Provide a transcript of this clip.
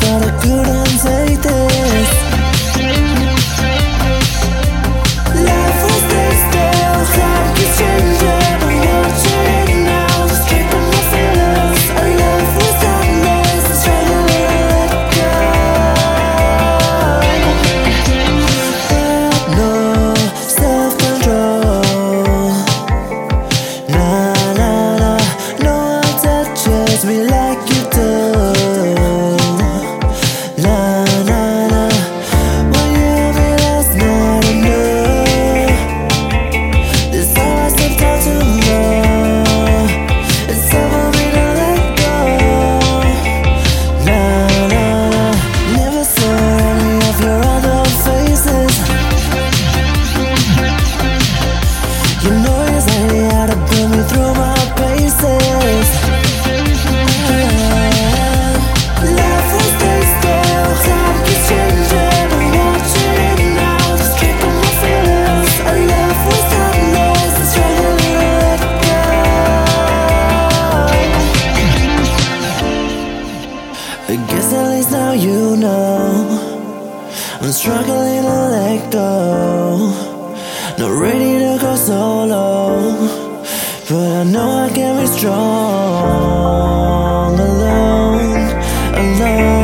but I couldn't take this. Life stay still, it now, just my feelings. I'm to let go. No self-control. Nah, nah, nah. No one touches me like you do. I guess at least now you know I'm struggling to let go. Not ready to go solo But I know I can be strong Alone, alone.